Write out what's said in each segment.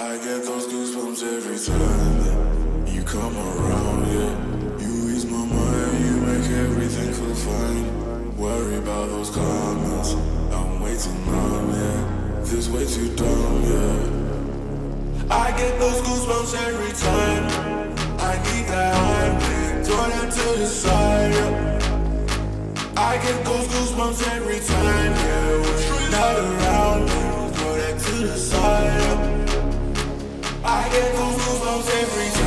I get those goosebumps every time you come around, yeah. You ease my mind, you make everything feel fine. Worry about those comments, I'm way too numb, yeah. This way too dumb, yeah. I get those goosebumps every time. I need that high, throw that to the side, yeah. I get those goosebumps every time, yeah. When you're not around, throw that to the side, yeah. I get goosebumps every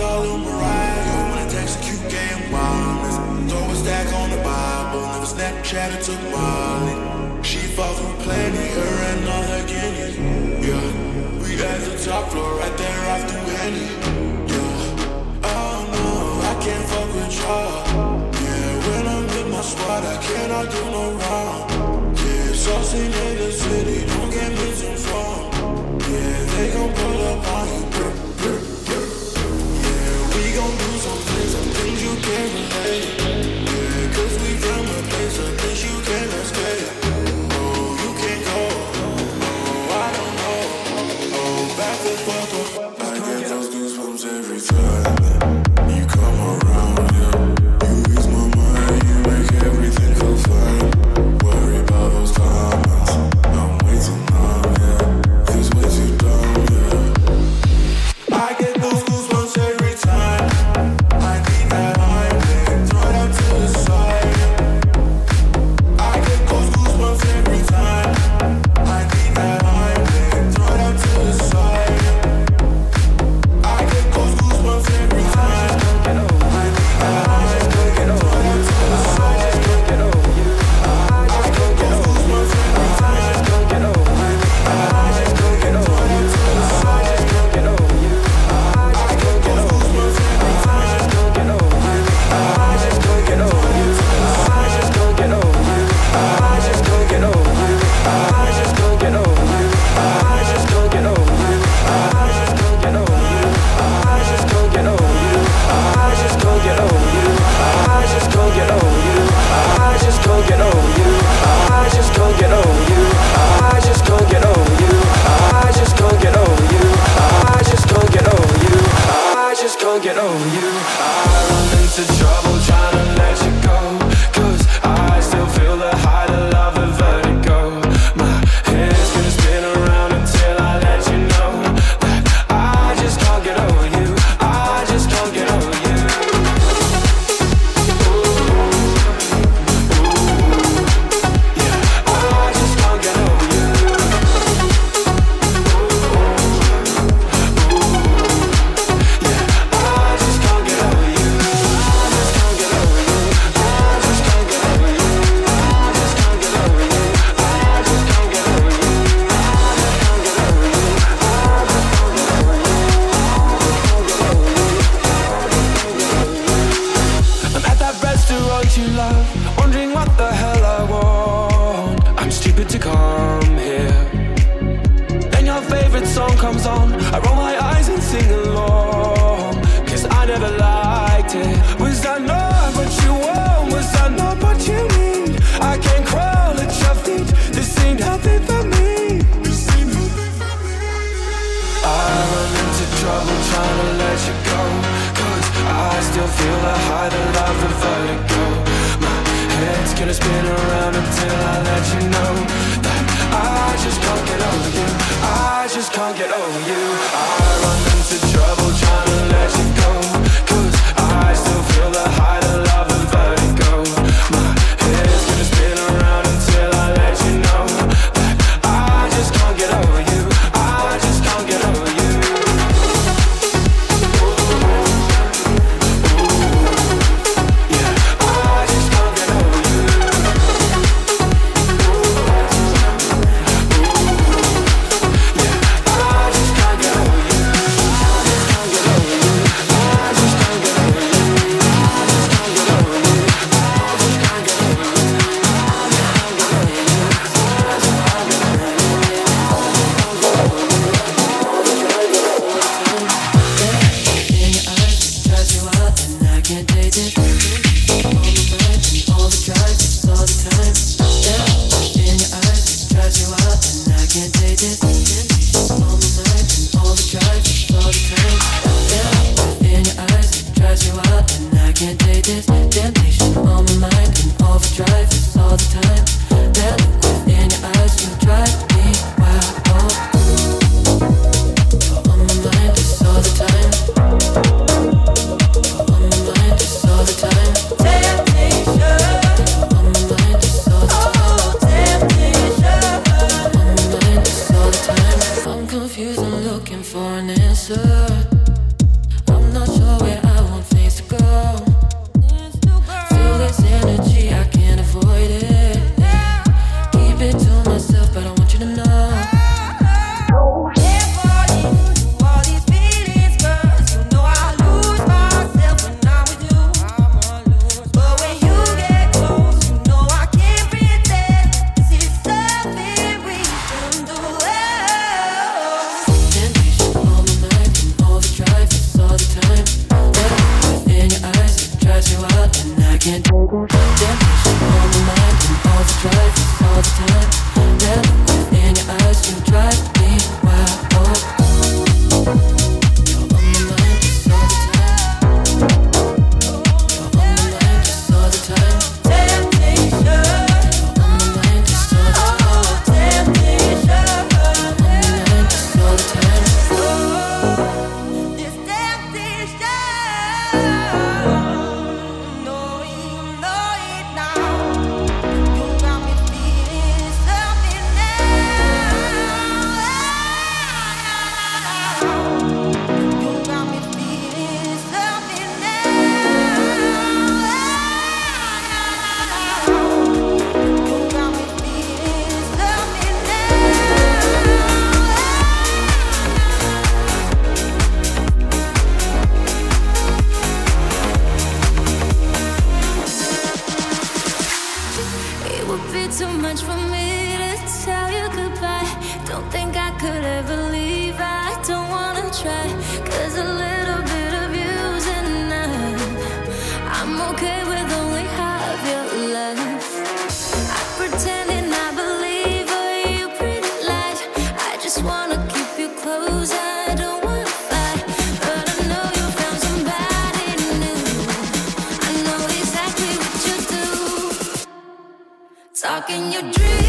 all in Mariah. Yo, when I text a cute game wildness. Throw a stack on the Bible. Never Snapchat it took Molly. She fought through plenty, her and all her guineas. Yeah, we at the top floor, right there off through Henny. you. I run into trouble trying to let you. Don't think I could ever leave. I don't wanna try. Cause a little bit of you's enough. I'm okay with only half your love. I pretend and I believe all you pretty lies. I just wanna keep you close. I don't wanna fight. But I know you found somebody new. I know exactly what you do. Talking your dreams.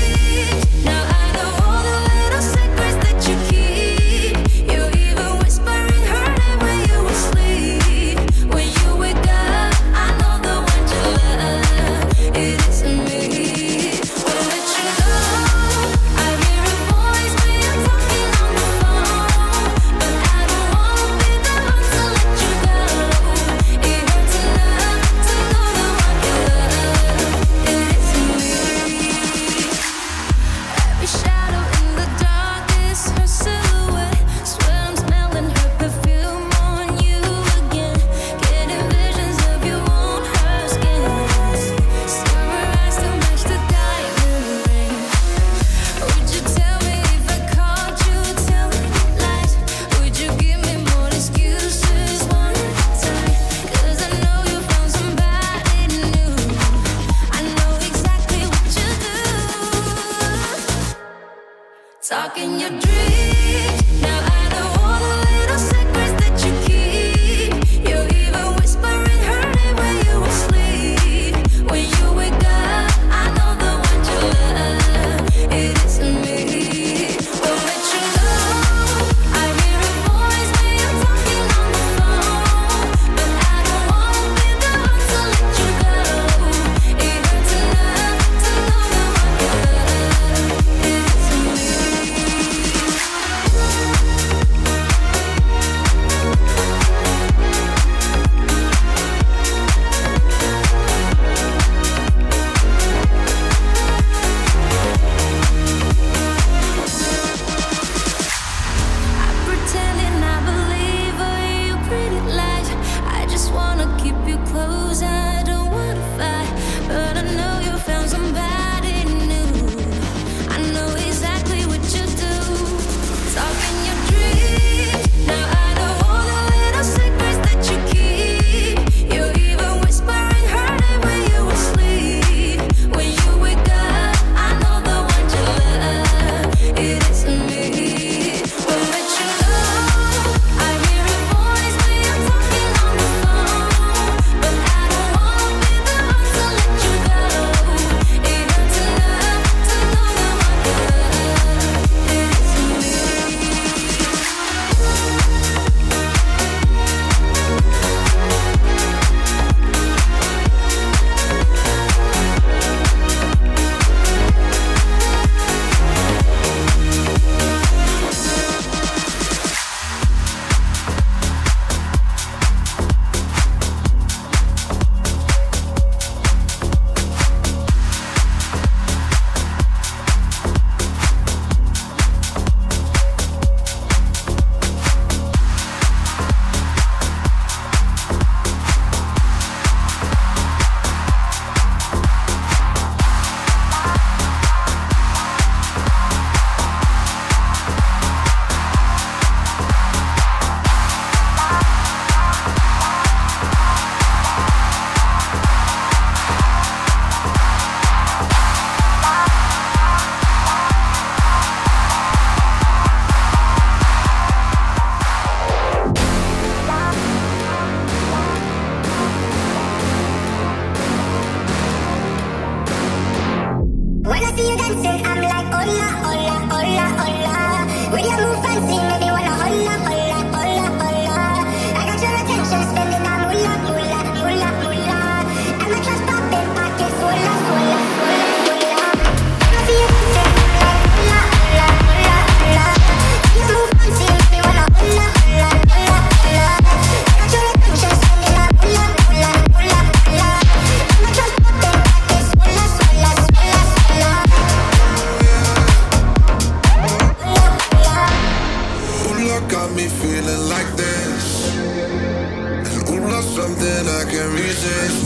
got me feeling like this. And ooh, not something I can resist.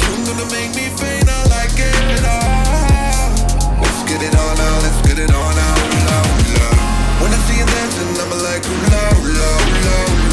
You're gonna make me faint, I like it all. Let's get it on now, let's get it on now, love, love. When I see you dancing, I'ma like, ooh, love, love. low.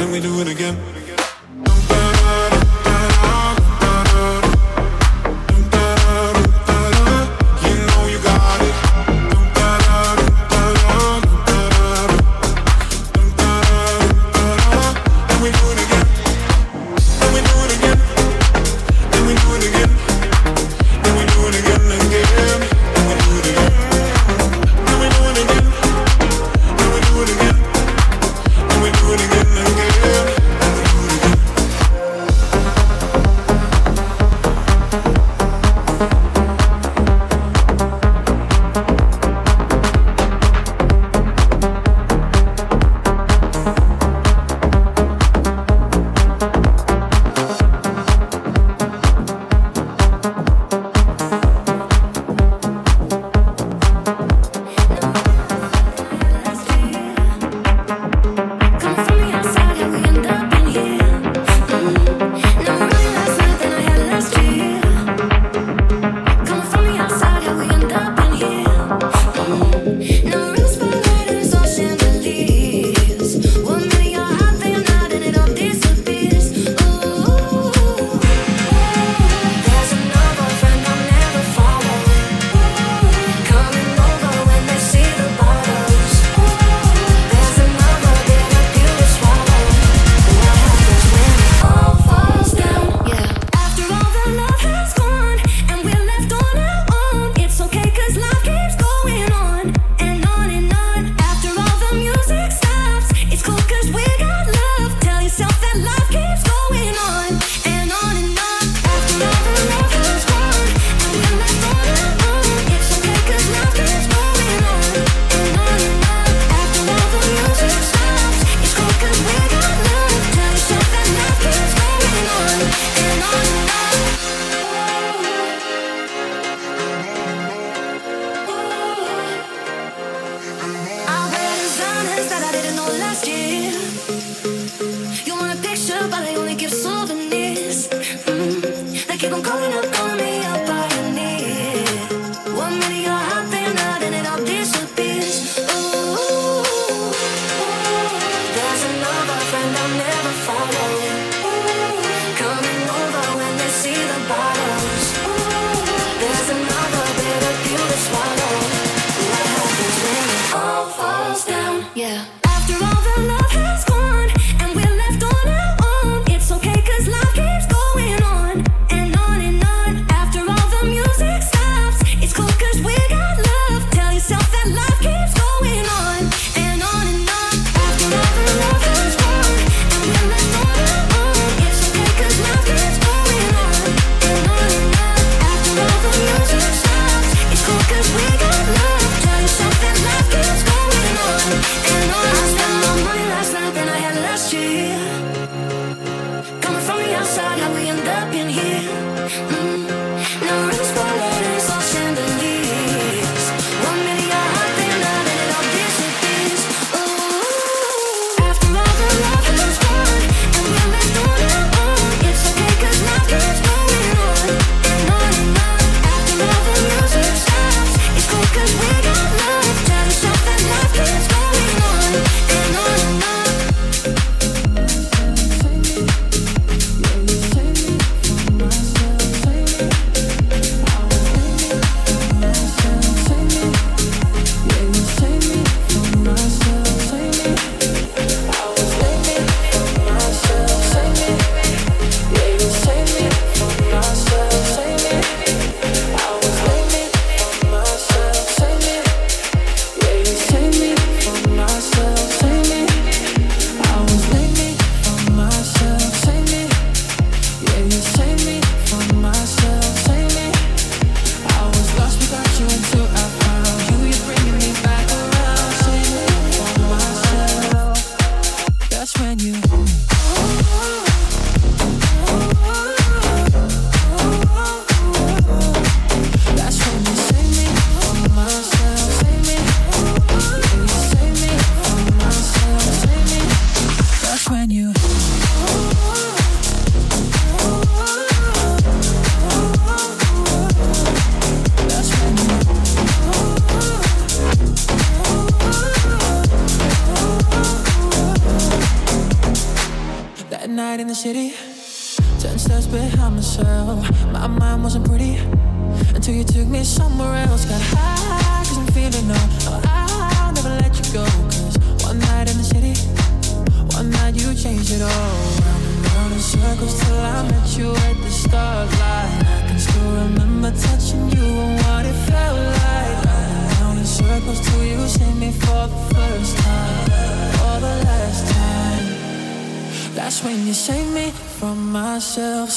And we do it again.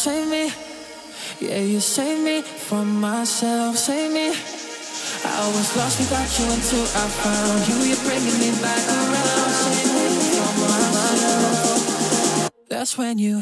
save me. Yeah, you saved me from myself, save me. I was lost without you until I found you. You're bringing me back around, save me from myself. That's when you.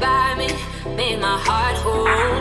buy me, made my heart whole.